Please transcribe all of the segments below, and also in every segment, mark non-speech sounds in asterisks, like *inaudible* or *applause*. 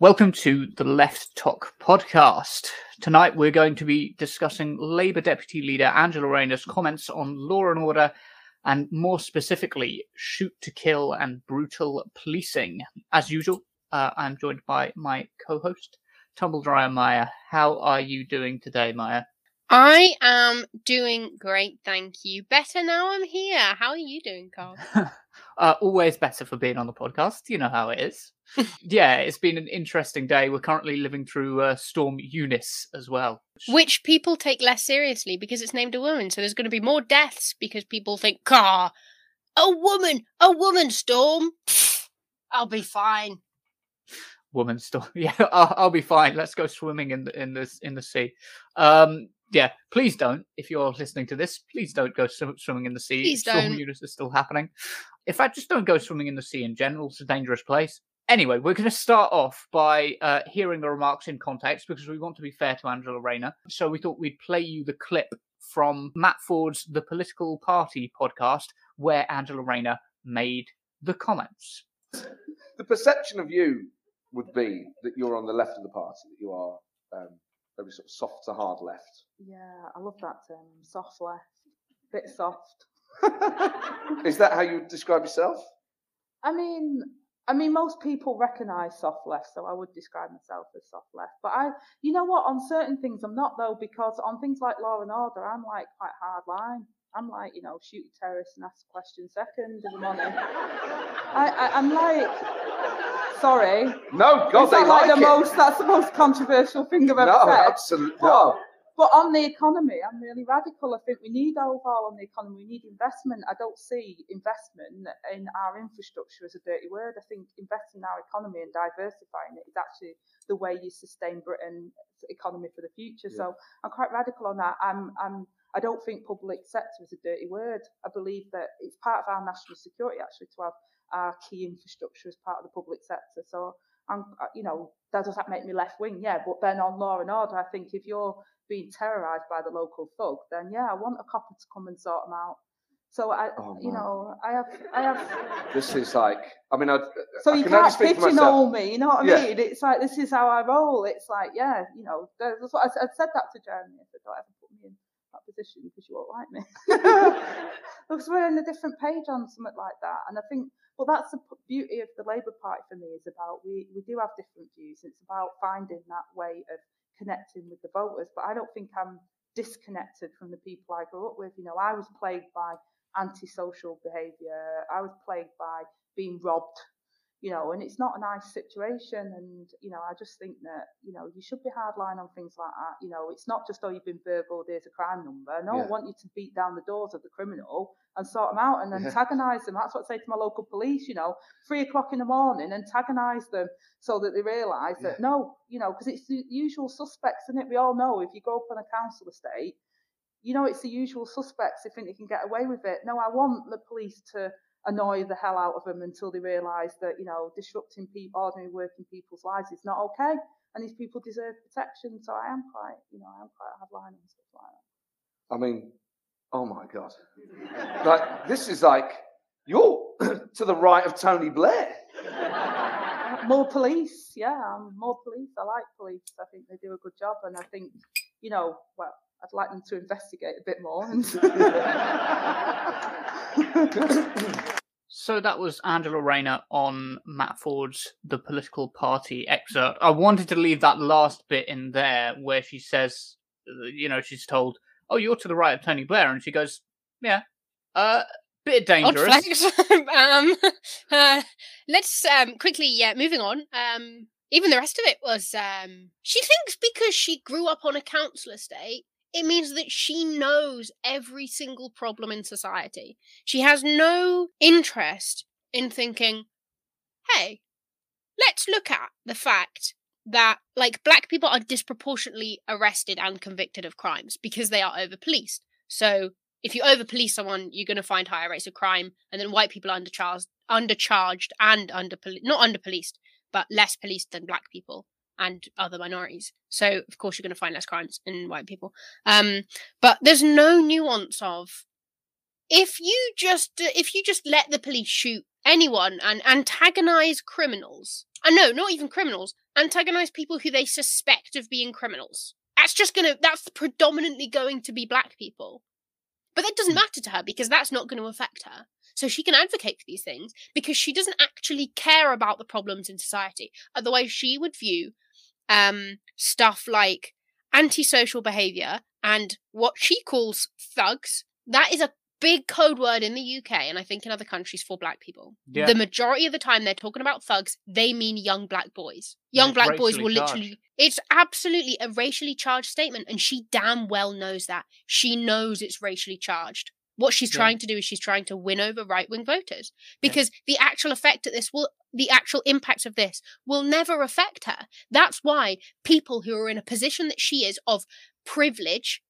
Welcome to the Left Talk podcast. Tonight we're going to be discussing Labour Deputy Leader Angela Rayner's comments on law and order and more specifically, shoot to kill and brutal policing. As usual, uh, I'm joined by my co host, Tumble Dryer Maya. How are you doing today, Maya? I am doing great, thank you. Better now I'm here. How are you doing, Carl? *laughs* uh, always better for being on the podcast. You know how it is. *laughs* yeah, it's been an interesting day. We're currently living through uh, Storm Eunice as well. Which people take less seriously because it's named a woman. So there's going to be more deaths because people think, car, a woman, a woman storm. *laughs* I'll be fine. Woman storm. *laughs* Yeah, I'll, I'll, be fine. Let's go swimming in the in this in the sea. Um, yeah, please don't. If you're listening to this, please don't go swimming in the sea. Please don't. Storm Eunice is still happening. In fact, just don't go swimming in the sea in general. It's a dangerous place. Anyway, we're going to start off by uh, hearing the remarks in context because we want to be fair to Angela Rayner. So we thought we'd play you the clip from Matt Forde's The Political Party podcast where Angela Rayner made the comments. The perception of you would be that you're on the left of the party, that you are um, very sort of soft to hard left. Yeah, I love that term, soft left, a bit soft. *laughs* Is that how you describe yourself? I mean, I mean, most people recognise soft left, so I would describe myself as soft left. But I, you know what, on certain things I'm not though, because on things like law and order, I'm like quite hard line. I'm like, you know, shoot a terrorist and ask a question second in the morning. I, I, am like, sorry. No, God, they like, like the it. most. That's the most controversial thing I've ever no, said. Absolutely, no. But on the economy, I'm really radical. I think we need overhaul on the economy. We need investment. I don't see investment in our infrastructure as a dirty word. I think investing in our economy and diversifying it is actually the way you sustain Britain's economy for the future. Yeah. So I'm quite radical on that. I'm, I'm, I don't think public sector is a dirty word. I believe that it's part of our national security actually to have our key infrastructure as part of the public sector. So I'm, uh, you know, that does that make me left wing? Yeah, but then on law and order, I think if you're being terrorized by the local thug, then yeah, I want a copper to come and sort them out. So I, oh, you know, I have, I have. *laughs* This is like, I mean, I. Uh, so I you can't pigeonhole me. You know what I yeah. mean? It's like this is how I roll. It's like, yeah, you know, that's what I, I said that to Jeremy. I said, don't ever put me in that position because you won't like me. because we're on a different page on something like that, and I think. Well, that's the beauty of the Labour Party for me is about we, we do have different views. It's about finding that way of connecting with the voters. But I don't think I'm disconnected from the people I grew up with. You know, I was plagued by antisocial behaviour. I was plagued by being robbed you know, and it's not a nice situation. And, you know, I just think that, you know, you should be hardline on things like that. You know, it's not just, oh, you've been burgled, here's a crime number. No, yeah. I want you to beat down the doors of the criminal and sort them out and *laughs* antagonise them. That's what I say to my local police, you know, three o'clock in the morning, antagonise them so that they realise yeah. that, no, you know, because it's the usual suspects, isn't it? We all know if you go up on a council estate, you know, it's the usual suspects who think they can get away with it. No, I want the police to annoy the hell out of them until they realise that you know disrupting people, ordinary working people's lives is not okay, and these people deserve protection. So I am quite, you know, I am quite hardline and stuff like that. I mean, oh my god, like this is like you're *clears throat* to the right of Tony Blair. more police, yeah, more police. I like police. I think they do a good job, and I think, you know, well, I'd like them to investigate a bit more. *laughs* *laughs* so that was Angela Rayner on Matt Forde's The Political Party excerpt. I wanted to leave that last bit in there where she says, you know, she's told, "Oh, you're to the right of Tony Blair," and she goes, "Yeah, uh, bit dangerous." *laughs* um, uh, let's um, quickly, yeah, moving on. Um, even the rest of it was um, she thinks because she grew up on a council estate it means that she knows every single problem in society. She has no interest in thinking, hey, let's look at the fact that like black people are disproportionately arrested and convicted of crimes because they are over policed. So if you over police someone, you're going to find higher rates of crime, and then white people are undercharged, undercharged and under not under policed, but less policed than black people and other minorities. So of course you're going to find less crimes in white people. Um, but there's no nuance of if you just if you just let the police shoot anyone and antagonize criminals, and no, not even criminals, antagonize people who they suspect of being criminals. That's just gonna, that's predominantly going to be black people. But that doesn't Hmm. matter to her because that's not going to affect her. So she can advocate for these things because she doesn't actually care about the problems in society. Otherwise, she would view um, stuff like antisocial behavior and what she calls thugs. That is a big code word in the UK and I think in other countries for black people. Yeah. The majority of the time they're talking about thugs, they mean young black boys. Young it's black boys will charged. literally it's absolutely a racially charged statement and she damn well knows that. She knows it's racially charged. What she's Yeah. trying to do is she's trying to win over right wing voters Yeah. because the actual effect of this will the actual impact of this will never affect her. That's why people who are in a position that she is of privilege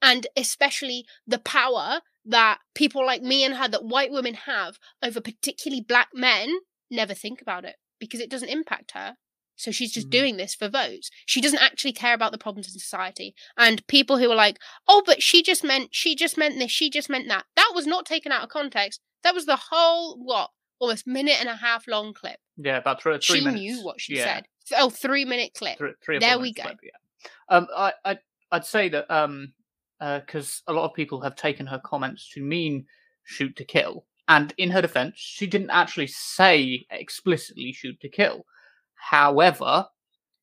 and especially the power that people like me and her that white women have over particularly black men never think about it because it doesn't impact her. So she's just Mhm. doing this for votes. She doesn't actually care about the problems in society. And people who are like, "Oh, but she just meant she just meant this, she just meant that." That was not taken out of context. That was the whole what almost minute and a half long clip. Yeah, about three, three she minutes. knew what she yeah. said. Oh, three minute clip. Three, three There we go. clip, yeah. Um, I, I, I'd say that um, because a lot of people have taken her comments to mean shoot to kill, and in her defense, she didn't actually say explicitly shoot to kill. However,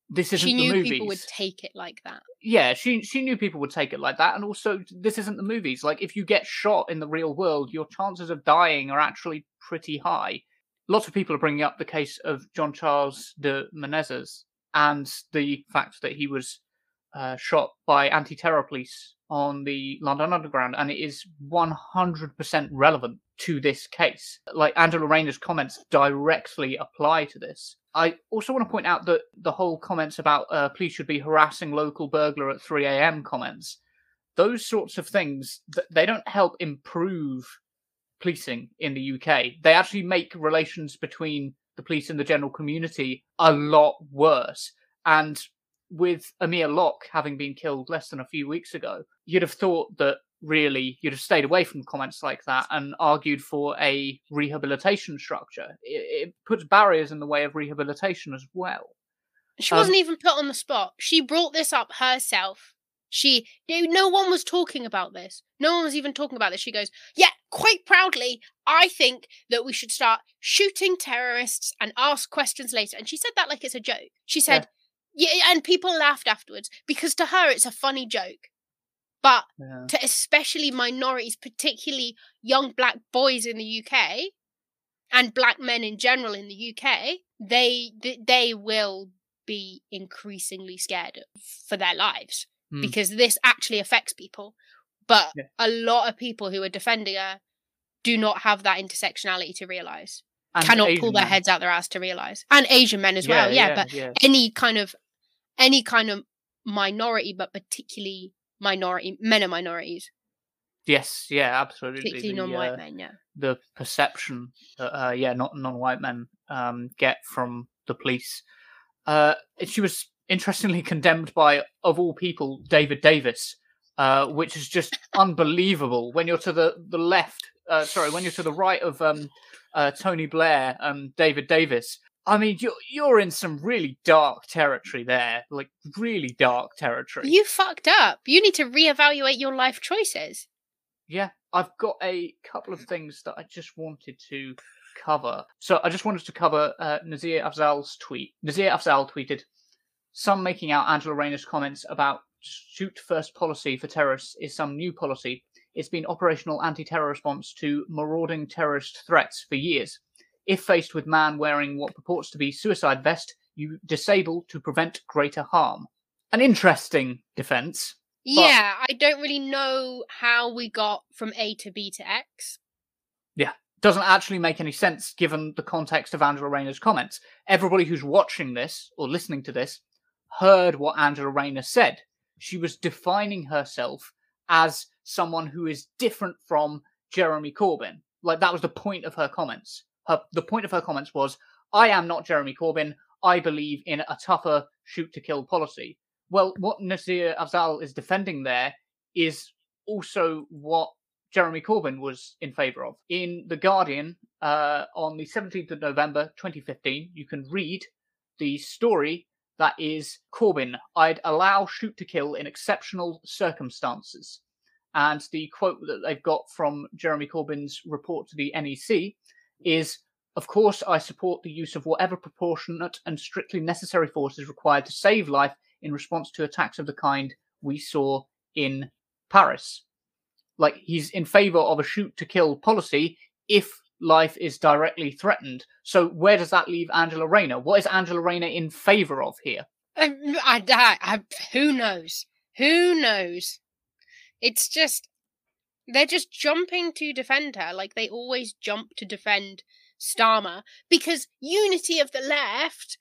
this isn't She the knew movies. people would take it like that. yeah, she she knew people would take it like that, and also this isn't the movies. Like if you get shot in the real world, your chances of dying are actually pretty high. Lots of people are bringing up the case of John Charles de Menezes and the fact that he was uh, shot by anti-terror police on the London Underground, and it is 100% relevant to this case. Like Angela Rayner's comments directly apply to this. I also want to point out that the whole comments about uh, police should be harassing local burglar at 3 a.m. comments, those sorts of things, th- they don't help improve policing in the UK. They actually make relations between the police and the general community a lot worse. And with Amir Locke having been killed less than a few weeks ago, you'd have thought that really you'd have stayed away from comments like that and argued for a rehabilitation structure. It, it puts barriers in the way of rehabilitation as well. She Um, wasn't even put on the spot. She brought this up herself. She, no no one was talking about this. No one was even talking about this. She goes, Yeah, quite proudly, I think that we should start shooting terrorists and ask questions later. And she said that like it's a joke. She said, Yeah, and people laughed afterwards because to her it's a funny joke. But Yeah. to especially minorities, particularly young black boys in the UK and black men in general in the UK, they they will be increasingly scared for their lives Hmm. because this actually affects people. But Yeah. a lot of people who are defending her do not have that intersectionality to realize. And Cannot Asian pull their men. heads out their ass to realize. And Asian men as well, yeah, but yeah. any kind of any kind of minority, but particularly minority men are minorities, yes, yeah, absolutely. particularly The, non-white uh, men. Yeah, the perception that uh, yeah, not non-white men um, get from the police. Uh, she was interestingly *laughs* condemned by, of all people, David Davis, uh, which is just *laughs* unbelievable. When you're to the the left, uh, sorry, when you're to the right of um, uh, Tony Blair and David Davis. I mean, you're you're in some really dark territory there, like really dark territory. you fucked up. You need to reevaluate your life choices. Yeah, I've got a couple of things that I just wanted to cover. So I just wanted to cover uh, Nazir Afzal's tweet. Nazir Afzal tweeted, "Some making out Angela Rayner's comments about shoot first policy for terrorists is some new policy. It's been operational anti-terror response to marauding terrorist threats for years. If faced with man wearing what purports to be suicide vest, you disable to prevent greater harm." An interesting defense. yeah, I don't really know how we got from A to B to X. Yeah, doesn't actually make any sense given the context of Angela Rayner's comments. Everybody who's watching this or listening to this heard what Angela Rayner said. She was defining herself as someone who is different from Jeremy Corbyn. Like that was the point of her comments. Her the point of her comments was, "I am not Jeremy Corbyn. I believe in a tougher shoot to kill policy." Well, what Nazir Afzal is defending there is also what Jeremy Corbyn was in favour of. In The Guardian, uh, on the 17th of November 2015, you can read the story that is Corbyn, I'd allow shoot to kill in exceptional circumstances. And the quote that they've got from Jeremy Corbyn's report to the NEC is Of course, I support the use of whatever proportionate and strictly necessary force is required to save life in response to attacks of the kind we saw in Paris. Like, he's in favour of a shoot to kill policy if life is directly threatened. So, where does that leave Angela Rayner? What is Angela Rayner in favour of here? Um, I, I, I, who knows? Who knows? It's just they're just jumping to defend her like they always jump to defend Starmer because unity of the left,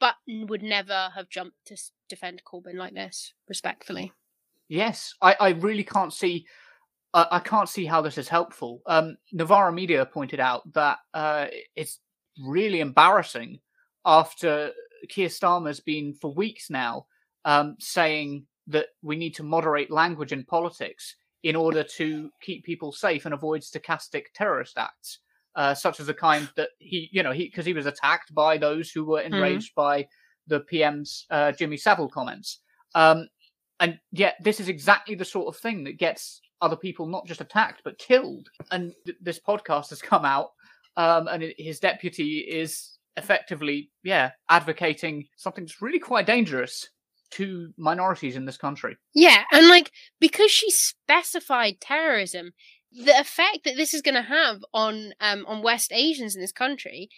but would never have jumped to defend Corbyn like this, respectfully. Yes, I, I really can't see. Uh, I can't see how this is helpful. Um, Novara Media pointed out that uh, it's really embarrassing after Keir Starmer's been for weeks now um, saying that we need to moderate language in politics in order to keep people safe and avoid stochastic terrorist acts, uh, such as the kind that he, you know, he because he was attacked by those who were Hmm. enraged by the PM's uh, Jimmy Savile comments. Um, and yet, this is exactly the sort of thing that gets other people not just attacked but killed. And th- this podcast has come out, um, and it- his deputy is effectively, yeah, advocating something that's really quite dangerous to minorities in this country. Yeah, and like because she specified terrorism, the effect that this is going to have on um on West Asians in this country,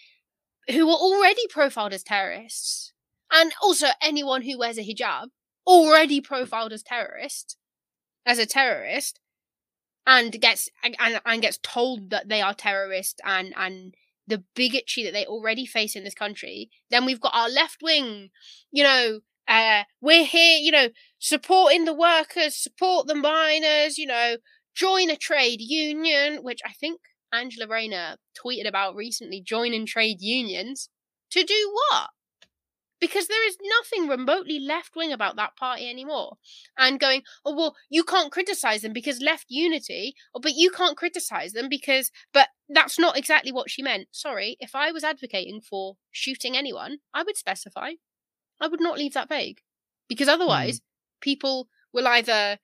who are already profiled as terrorists, and also anyone who wears a hijab already profiled as terrorist, as a terrorist, and gets and, and, gets told that they are terrorists and and the bigotry that they already face in this country. Then we've got our left wing, you know, uh, we're here, you know, supporting the workers, support the miners, you know, join a trade union, which I think Angela Rayner tweeted about recently, joining trade unions. To do what? Because there is nothing remotely left wing about that party anymore. And going, oh, well, you can't criticize them because left unity, or but you can't criticize them because, but that's not exactly what she meant. Sorry, if I was advocating for shooting anyone, I would specify. I would not leave that vague. Because otherwise, people will either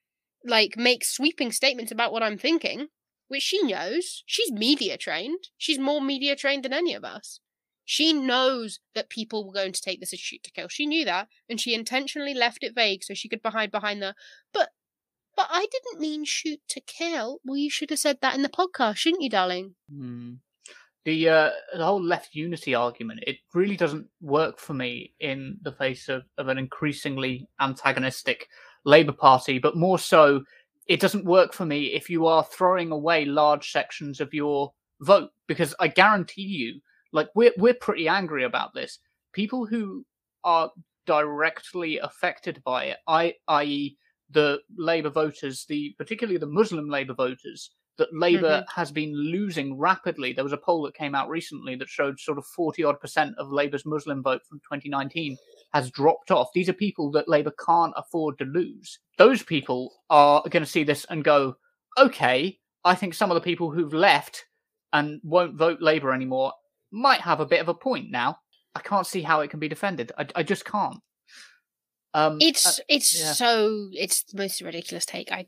like make sweeping statements about what I'm thinking, which she knows. She's media trained. She's more media trained than any of us. She knows that people were going to take this as shoot to kill. She knew that, and she intentionally left it vague so she could hide behind the. But, but I didn't mean shoot to kill. Well, you should have said that in the podcast, shouldn't you, darling? Hmm. The uh, the whole left unity argument it really doesn't work for me in the face of, of an increasingly antagonistic Labour Party, but more so, it doesn't work for me if you are throwing away large sections of your vote because I guarantee you, like we're we're pretty angry about this. People who are directly affected by it, I, i.e., the Labour voters, the particularly the Muslim Labour voters, that Labour has been losing rapidly. There was a poll that came out recently that showed sort of 40 odd percent of Labour's Muslim vote from 2019 has dropped off. These are people that Labour can't afford to lose. Those people are going to see this and go, okay, I think some of the people who've left and won't vote Labour anymore might have a bit of a point now. I can't see how it can be defended. I, I just can't. Um, It's uh, it's yeah. so it's the most ridiculous take. I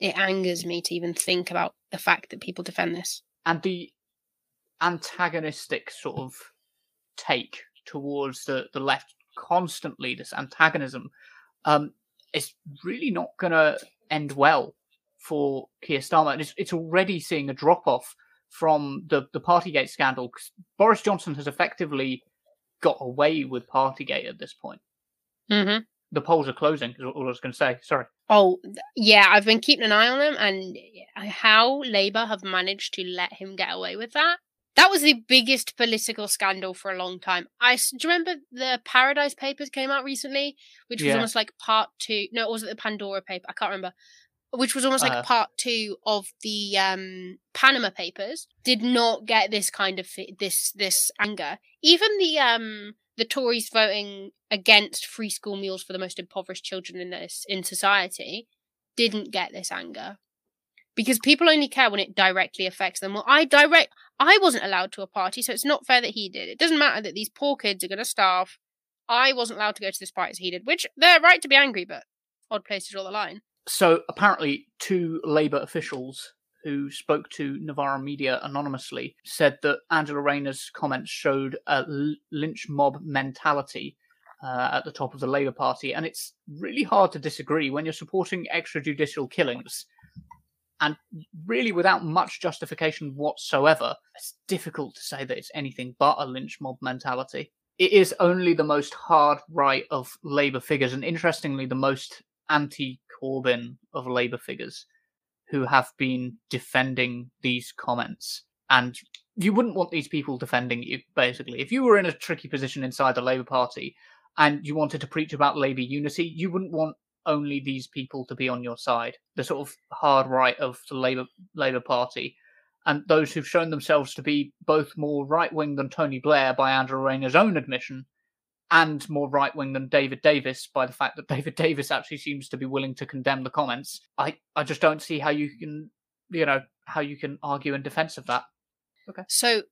it angers me to even think about the fact that people defend this. and the antagonistic sort of take towards the, the left constantly this antagonism um is really not gonna end well for Keir Starmer and it's, it's already seeing a drop off from the the Partygate scandal because Boris Johnson has effectively got away with Partygate at this point Mm-hmm. the polls are closing is all I was going to say sorry Oh yeah, I've been keeping an eye on them, and how Labour have managed to let him get away with that. That was the biggest political scandal for a long time. I do you remember the Paradise Papers came out recently, which was Yeah. almost like part two. No, it wasn't the Pandora paper. I can't remember. Which was almost like Uh. part two of the um, Panama Papers. Did not get this kind of this this anger. Even the um the Tories voting against free school meals for the most impoverished children in this in society didn't get this anger. because people only care when it directly affects them. Well, I direct, I wasn't allowed to a party, so it's not fair that he did. It doesn't matter that these poor kids are going to starve. I wasn't allowed to go to this party as he did, which they're right to be angry, but odd place to draw the line. So apparently, two Labour officials who spoke to Novara Media anonymously said that Angela Rayner's comments showed a lynch mob mentality uh, at the top of the Labour Party, and it's really hard to disagree when you're supporting extrajudicial killings. And really, without much justification whatsoever, it's difficult to say that it's anything but a lynch mob mentality. It is only the most hard right of Labour figures, and interestingly, the most anti Corbyn of Labour figures who have been defending these comments. And you wouldn't want these people defending you, basically. If you were in a tricky position inside the Labour Party and you wanted to preach about Labour unity, you wouldn't want only these people to be on your side. The sort of hard right of the Labour Labour Party, and those who've shown themselves to be both more right wing than Tony Blair by Andrew Rayner's own admission, and more right wing than David Davis by the fact that *laughs* David Davis actually seems to be willing to condemn the comments. I, I just don't see how you can, you know, how you can argue in defense of that. Okay. So,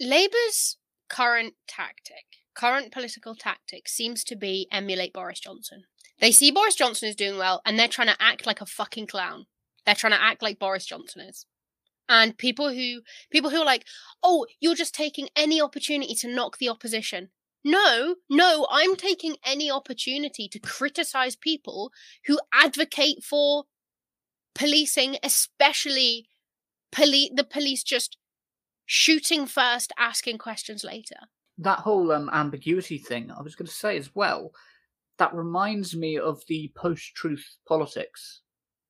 Labour's current tactic, current political tactic, seems to be emulate Boris Johnson. They see Boris Johnson is doing well, and they're trying to act like a fucking clown. They're trying to act like Boris Johnson is. And people who people who are like, oh, you're just taking any opportunity to knock the opposition. No, no, I'm taking any opportunity to criticize people who advocate for policing, especially poli- the police just shooting first, asking questions later. That whole um, ambiguity thing, I was going to say as well, that reminds me of the post truth politics.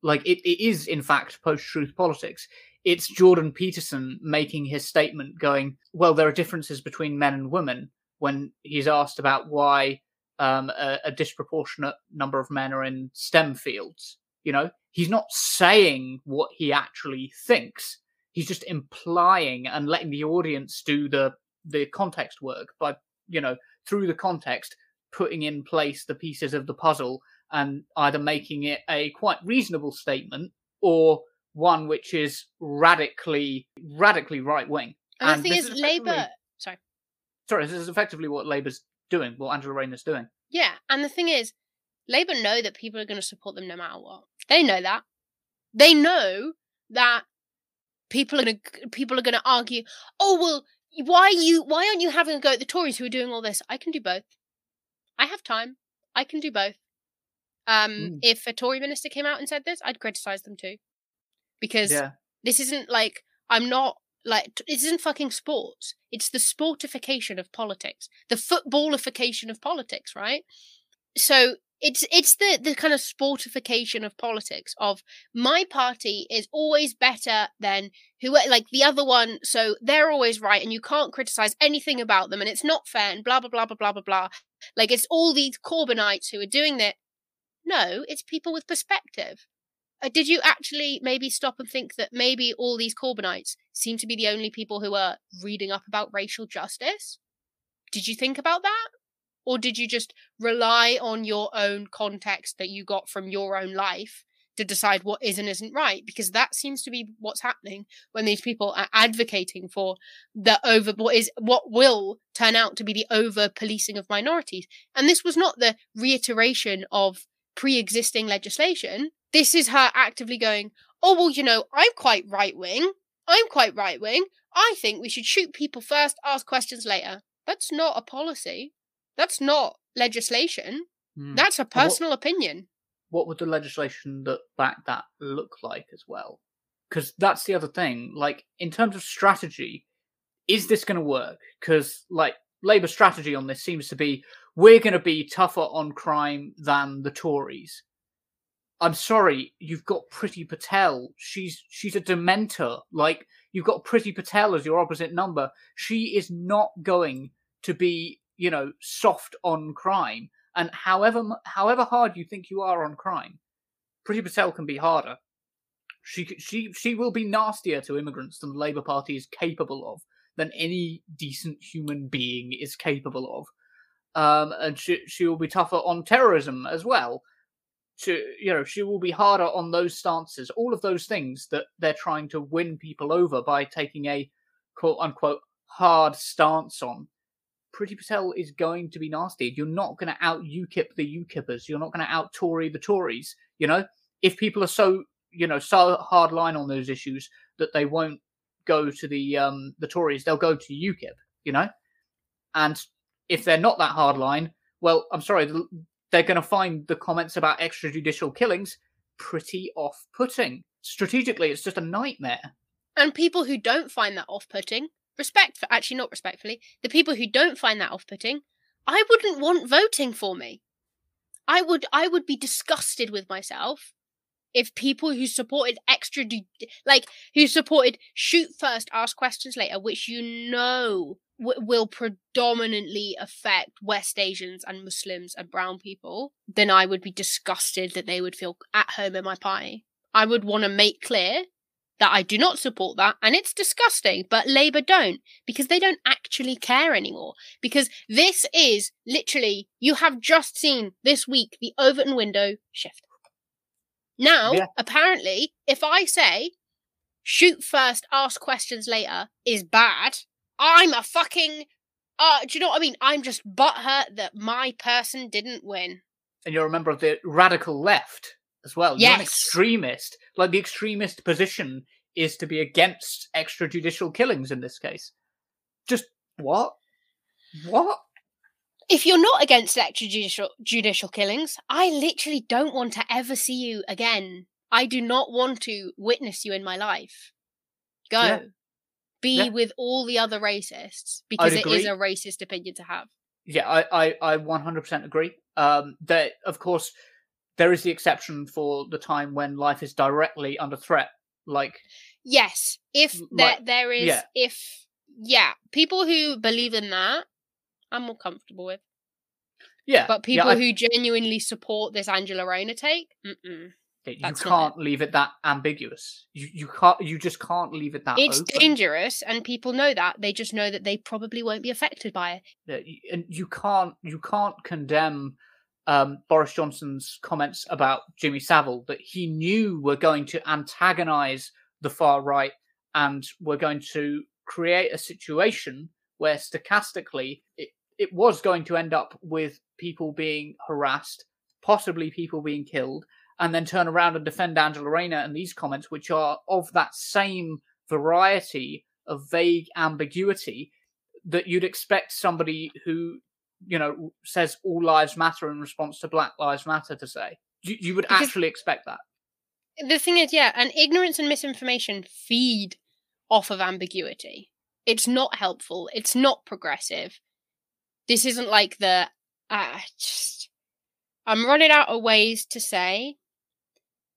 Like, it, it is, in fact, post truth politics. It's Jordan Peterson making his statement going, well, there are differences between men and women when he's asked about why um, a, a, disproportionate number of men are in STEM fields. You know, he's not saying what he actually thinks. He's just implying and letting the audience do the the context work by you know through the context putting in place the pieces of the puzzle and either making it a quite reasonable statement or one which is radically radically right wing. And, and the thing is, Labour sorry, this is effectively what Labour's doing, what Angela Rayner's doing. Yeah, and the thing is, Labour know that people are going to support them no matter what. They know that. They know that people are going to people are going to argue. Oh well, why you why aren't you having a go at the Tories who are doing all this? I can do both. I have time. I can do both. Um, mm. if a Tory minister came out and said this, I'd criticize them too, because yeah. this isn't like I'm not like it isn't fucking sports. It's the sportification of politics, the footballification of politics, right? So it's it's the the kind of sportification of politics of my party is always better than who like the other one so they're always right and you can't criticize anything about them and it's not fair and blah blah blah blah blah blah blah like it's all these corbynites who are doing that no it's people with perspective Uh, did you actually maybe stop and think that maybe all these Corbynites seem to be the only people who are reading up about racial justice? Did you think about that? Or did you just rely on your own context that you got from your own life to decide what is and isn't right? Because that seems to be what's happening when these people are advocating for the over what is what will turn out to be the over policing of minorities. And this was not the reiteration of pre existing legislation this is her actively going, oh, well, you know, I'm quite right wing. I'm quite right wing. I think we should shoot people first, ask questions later. That's not a policy. That's not legislation. Mm. That's a personal what, opinion. What would the legislation that back that look like as well? Because that's the other thing. Like, in terms of strategy, is this going to work? Because, like, Labour strategy on this seems to be we're going to be tougher on crime than the Tories. I'm sorry, you've got Priti Patel. She's she's a dementor. Like you've got Priti Patel as your opposite number. She is not going to be, you know, soft on crime. And however however hard you think you are on crime, Priti Patel can be harder. She she she will be nastier to immigrants than the Labour Party is capable of, than any decent human being is capable of. Um, and she she will be tougher on terrorism as well to you know she will be harder on those stances all of those things that they're trying to win people over by taking a quote unquote hard stance on Priti Patel is going to be nasty. You're not going to out UKIP the ukippers You're not going to out Tory the Tories. You know, if people are so you know so hard line on those issues that they won't go to the um the Tories, they'll go to UKIP. You know, and if they're not that hard line, well, I'm sorry, they're going to find the comments about extrajudicial killings pretty off putting. Strategically, it's just a nightmare. And people who don't find that off putting, respect for actually not respectfully, the people who don't find that off putting, I wouldn't want voting for me. I would I would be disgusted with myself if people who supported extra like who supported shoot first ask questions later which you know w- will predominantly affect West Asians and Muslims and brown people, then I would be disgusted that they would feel at home in my party. I would want to make clear that I do not support that, and it's disgusting, but Labour don't, because they don't actually care anymore. Because this is literally, you have just seen this week the Overton window shift. Now, yeah. apparently, if I say shoot first, ask questions later is bad, I'm a fucking. Uh, do you know what I mean? I'm just butthurt that my person didn't win. And you're a member of the radical left as well. Yes. You're an extremist. Like the extremist position is to be against extrajudicial killings in this case. Just what? What? If you're not against extrajudicial judicial killings, I literally don't want to ever see you again. I do not want to witness you in my life. Go. Yeah be yeah. with all the other racists because it is a racist opinion to have. Yeah, I, I, I 100% agree. Um, that of course there is the exception for the time when life is directly under threat. Like yes, if like, there there is yeah. if yeah, people who believe in that, I'm more comfortable with. Yeah, but people yeah, I... who genuinely support this Angela Rayner take, mm-mm. You That's can't leave it that ambiguous. You you can't. You just can't leave it that. It's open. dangerous, and people know that. They just know that they probably won't be affected by it. And you can't. You can't condemn um, Boris Johnson's comments about Jimmy Savile that he knew were going to antagonize the far right and were going to create a situation where stochastically it, it was going to end up with people being harassed, possibly people being killed, and then turn around and defend Angela Rayner and these comments, which are of that same variety of vague ambiguity that you'd expect somebody who, you know, says all lives matter in response to Black Lives Matter to say. You, you would because actually expect that. The thing is, yeah, and ignorance and misinformation feed off of ambiguity. It's not helpful. It's not progressive. This isn't like the. Uh, just, I'm running out of ways to say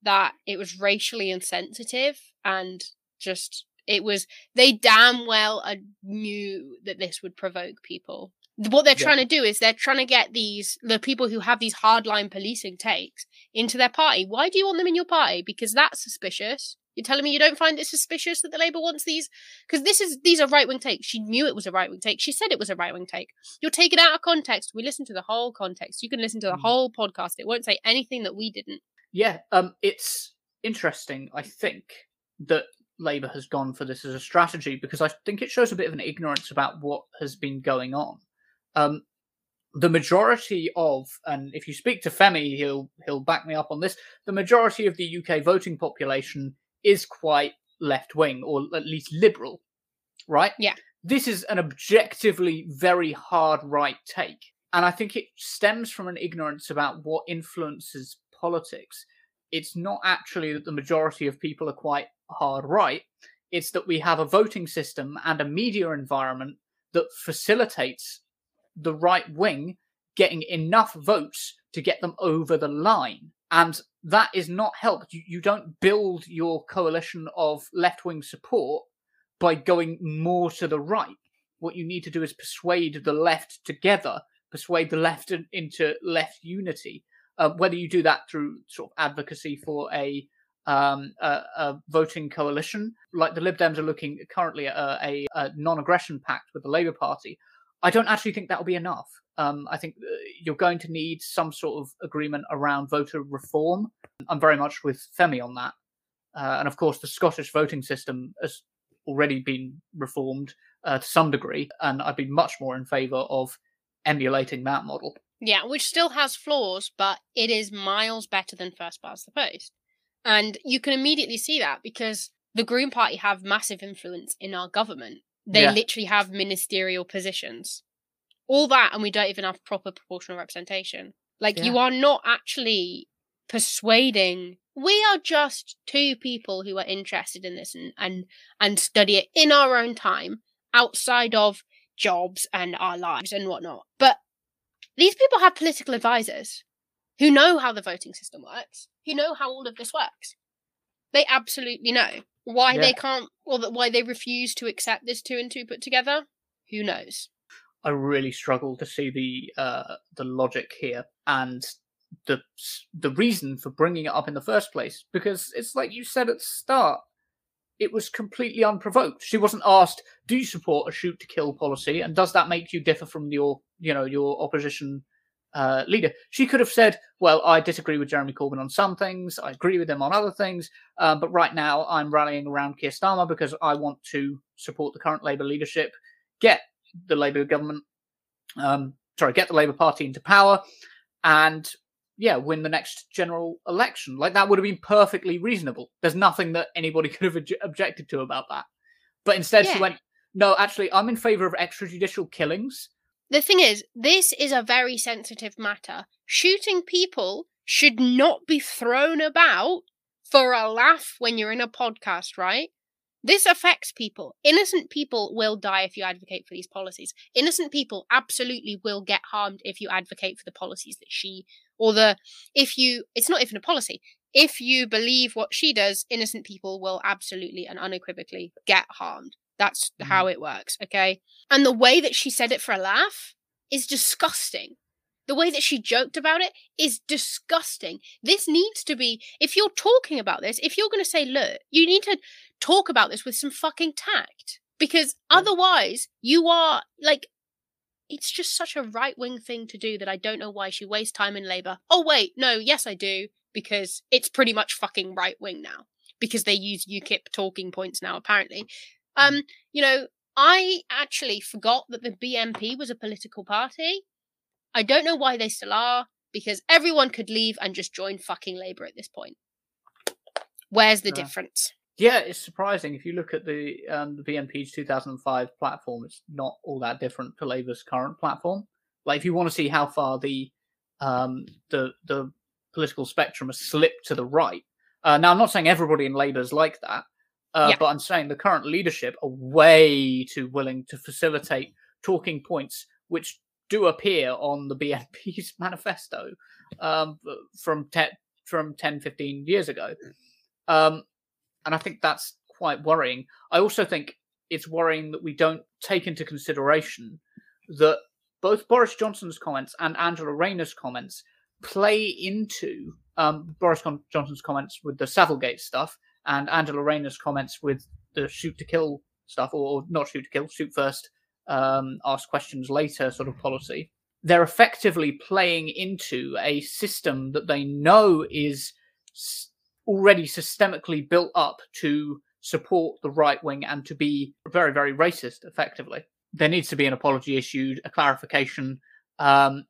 that it was racially insensitive and just it was they damn well knew that this would provoke people what they're yeah. trying to do is they're trying to get these the people who have these hardline policing takes into their party why do you want them in your party because that's suspicious you're telling me you don't find it suspicious that the Labour wants these? Because this is these are right wing takes. She knew it was a right wing take. She said it was a right wing take. You're taking out of context. We listen to the whole context. You can listen to the mm. whole podcast. It won't say anything that we didn't. Yeah, um, it's interesting. I think that Labour has gone for this as a strategy because I think it shows a bit of an ignorance about what has been going on. Um, the majority of, and if you speak to Femi, he'll he'll back me up on this. The majority of the UK voting population is quite left wing or at least liberal, right? Yeah. This is an objectively very hard right take, and I think it stems from an ignorance about what influences politics. It's not actually that the majority of people are quite hard right, it's that we have a voting system and a media environment that facilitates the right wing getting enough votes to get them over the line. And that is not helped. You, you don't build your coalition of left wing support by going more to the right. What you need to do is persuade the left together, persuade the left into left unity. Uh, whether you do that through sort of advocacy for a, um, a, a voting coalition, like the Lib Dems are looking currently at a, a non-aggression pact with the Labour Party. I don't actually think that'll be enough. Um, I think uh, you're going to need some sort of agreement around voter reform. I'm very much with Femi on that. Uh, and of course, the Scottish voting system has already been reformed uh, to some degree, and I'd be much more in favour of emulating that model. Yeah, which still has flaws, but it is miles better than first past the post. And you can immediately see that because the Green Party have massive influence in our government. They Yeah. literally have ministerial positions. All that, and we don't even have proper proportional representation. Like, you are not actually persuading. We are just two people who are interested in this and, and, and study it in our own time outside of jobs and our lives and whatnot. But these people have political advisors who know how the voting system works, who know how all of this works. They absolutely know why Yeah. they can't, or that why they refuse to accept this two and two put together. Who knows? I really struggle to see the uh, the logic here and the the reason for bringing it up in the first place because it's like you said at the start it was completely unprovoked. She wasn't asked do you support a shoot to kill policy? And does that make you differ from your you know your opposition uh, leader? She could have said well i disagree with jeremy corbyn on some things. I agree with him on other things. Um, but right now i'm rallying around keir starmer because i want to support the current labour leadership get the labour government um, sorry, get the Labour Party into power and yeah, win the next general election. Like that would have been perfectly reasonable. There's nothing that anybody *laughs* could have obj- objected to about that. But instead, she went, "No, actually, I'm in favour of extrajudicial killings." The thing is, this is a very sensitive matter. Shooting people should not be thrown about for a laugh when you're in a podcast, right? This affects people. Innocent people will die if you advocate for these policies. Innocent people absolutely will get harmed if you advocate for the policies that she or the if you it's not even a policy. If you believe what she does, innocent people will absolutely and unequivocally get harmed. That's Mhm. how it works, okay? And the way that she said it for a laugh is disgusting. The way that she joked about it is disgusting. This needs to be, if you're talking about this, if you're going to say, look, you need to talk about this with some fucking tact. Because otherwise, you are like, it's just such a right wing thing to do that I don't know why she wastes time in Labour. Oh, wait, no, yes, I do, because it's pretty much fucking right wing now. Because they use UKIP talking points now, apparently. Um, you know, I actually forgot that the BNP was a political party. I don't know why they still are, because everyone could leave and just join fucking Labour at this point. Where's the Yeah. difference? Yeah, it's surprising if you look at the um, the BNP's 2005 platform. It's not all that different to Labour's current platform. Like, if you want to see how far the um, the the political spectrum has slipped to the right. Uh, now, I'm not saying everybody in Labour's like that, uh, Yeah. but I'm saying the current leadership are way too willing to facilitate talking points which do appear on the *laughs* BNP's manifesto um, from te- from 10, 15 years ago. Um, and I think that's quite worrying. I also think it's worrying that we don't take into consideration that both Boris Johnson's comments and Angela Rayner's comments play into um, Boris Johnson's comments with the Savilgate stuff and Angela Rayner's comments with the shoot to kill stuff, or, or not shoot to kill, shoot first, um, ask questions later sort of policy. They're effectively playing into a system that they know is already systemically built up to support the right wing and to be very, very racist, effectively. There needs to be an apology issued, a clarification. Um,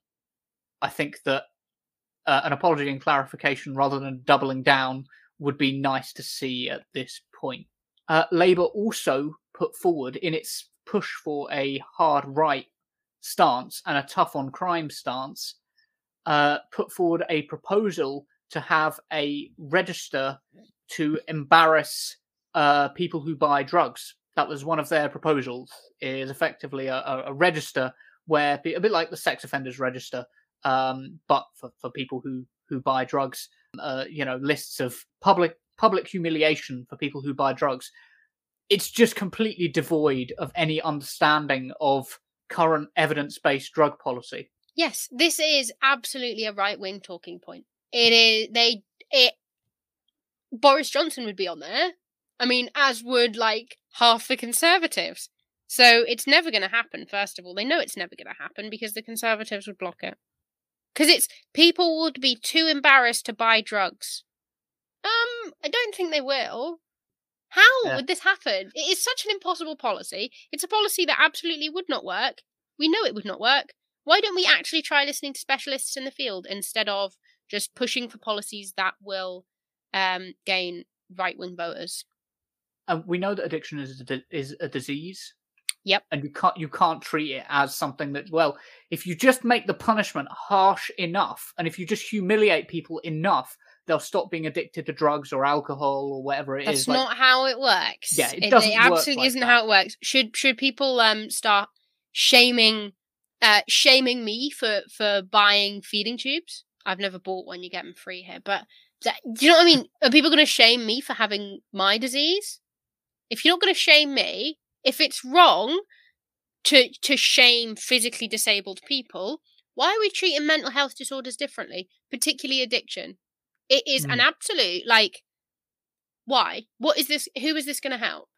I think that uh, an apology and clarification rather than doubling down would be nice to see at this point. Uh, Labour also put forward in its push for a hard right stance and a tough on crime stance, uh, put forward a proposal to have a register to embarrass uh, people who buy drugs. That was one of their proposals. Is effectively a, a, register where a bit like the sex offenders register, um, but for, for people who who buy drugs. Uh, you know, lists of public public humiliation for people who buy drugs. It's just completely devoid of any understanding of current evidence based drug policy. Yes, this is absolutely a right wing talking point. It is they it Boris Johnson would be on there. I mean, as would like half the conservatives. So it's never going to happen, first of all. They know it's never going to happen because the Conservatives would block it. Because it's people would be too embarrassed to buy drugs. Um, I don't think they will. How Yeah. would this happen? It is such an impossible policy. It's a policy that absolutely would not work. We know it would not work. Why don't we actually try listening to specialists in the field instead of just pushing for policies that will um, gain right wing voters? And we know that addiction is a, di- is a disease. Yep. And you can't you can't treat it as something that well, if you just make the punishment harsh enough, and if you just humiliate people enough, they'll stop being addicted to drugs or alcohol or whatever it is. That's Like, not how it works. Yeah, it doesn't work absolutely like isn't that. how it works. Should should people um start shaming uh shaming me for for buying feeding tubes? I've never bought one. You get them free here, but that, do you know what I mean? Are people going to shame me for having my disease? If you're not going to shame me, if it's wrong to to shame physically disabled people, why are we treating mental health disorders differently, particularly addiction? It is an mm. absolute like why? What is this? Who is this going to help?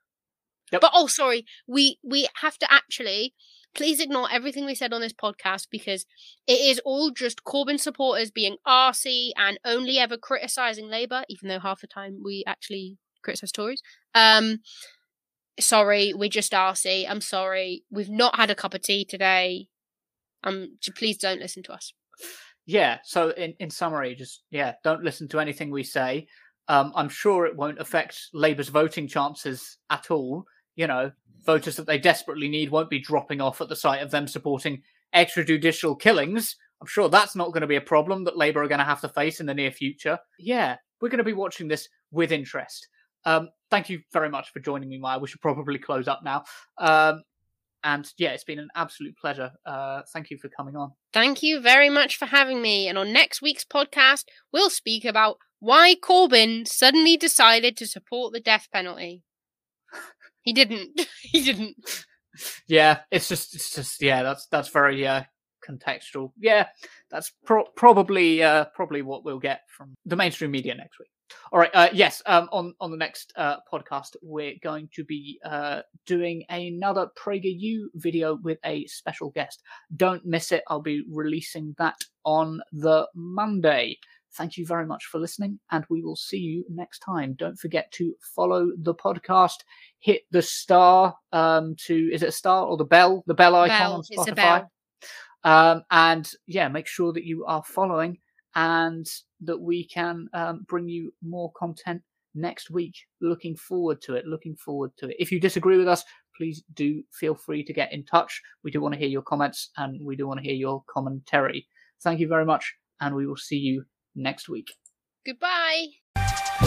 Yep. But oh, sorry, we we have to actually please ignore everything we said on this podcast because it is all just Corbyn supporters being arsy and only ever criticizing Labour, even though half the time we actually criticize Tories. Um, sorry, we're just arsy. I'm sorry. We've not had a cup of tea today. Um, please don't listen to us. Yeah. So in, in summary, just yeah, don't listen to anything we say. Um, I'm sure it won't affect Labour's voting chances at all. You know, voters that they desperately need won't be dropping off at the sight of them supporting extrajudicial killings. I'm sure that's not going to be a problem that Labour are going to have to face in the near future. Yeah, we're going to be watching this with interest. Um, thank you very much for joining me, Maya. We should probably close up now. Um, and yeah, it's been an absolute pleasure. Uh, thank you for coming on. Thank you very much for having me. And on next week's podcast, we'll speak about why Corbyn suddenly decided to support the death penalty. He didn't. *laughs* he didn't. Yeah, it's just, it's just, yeah, that's that's very uh, contextual. Yeah, that's pro- probably uh, probably what we'll get from the mainstream media next week. All right. Uh, yes. Um, on on the next uh, podcast, we're going to be uh, doing another PragerU video with a special guest. Don't miss it. I'll be releasing that on the Monday. Thank you very much for listening, and we will see you next time. Don't forget to follow the podcast. Hit the star um, to is it a star or the bell? The bell icon Bell. on Spotify. Um, and yeah, make sure that you are following and that we can um, bring you more content next week. Looking forward to it. Looking forward to it. If you disagree with us, please do feel free to get in touch. We do want to hear your comments and we do want to hear your commentary. Thank you very much, and we will see you next week. Goodbye.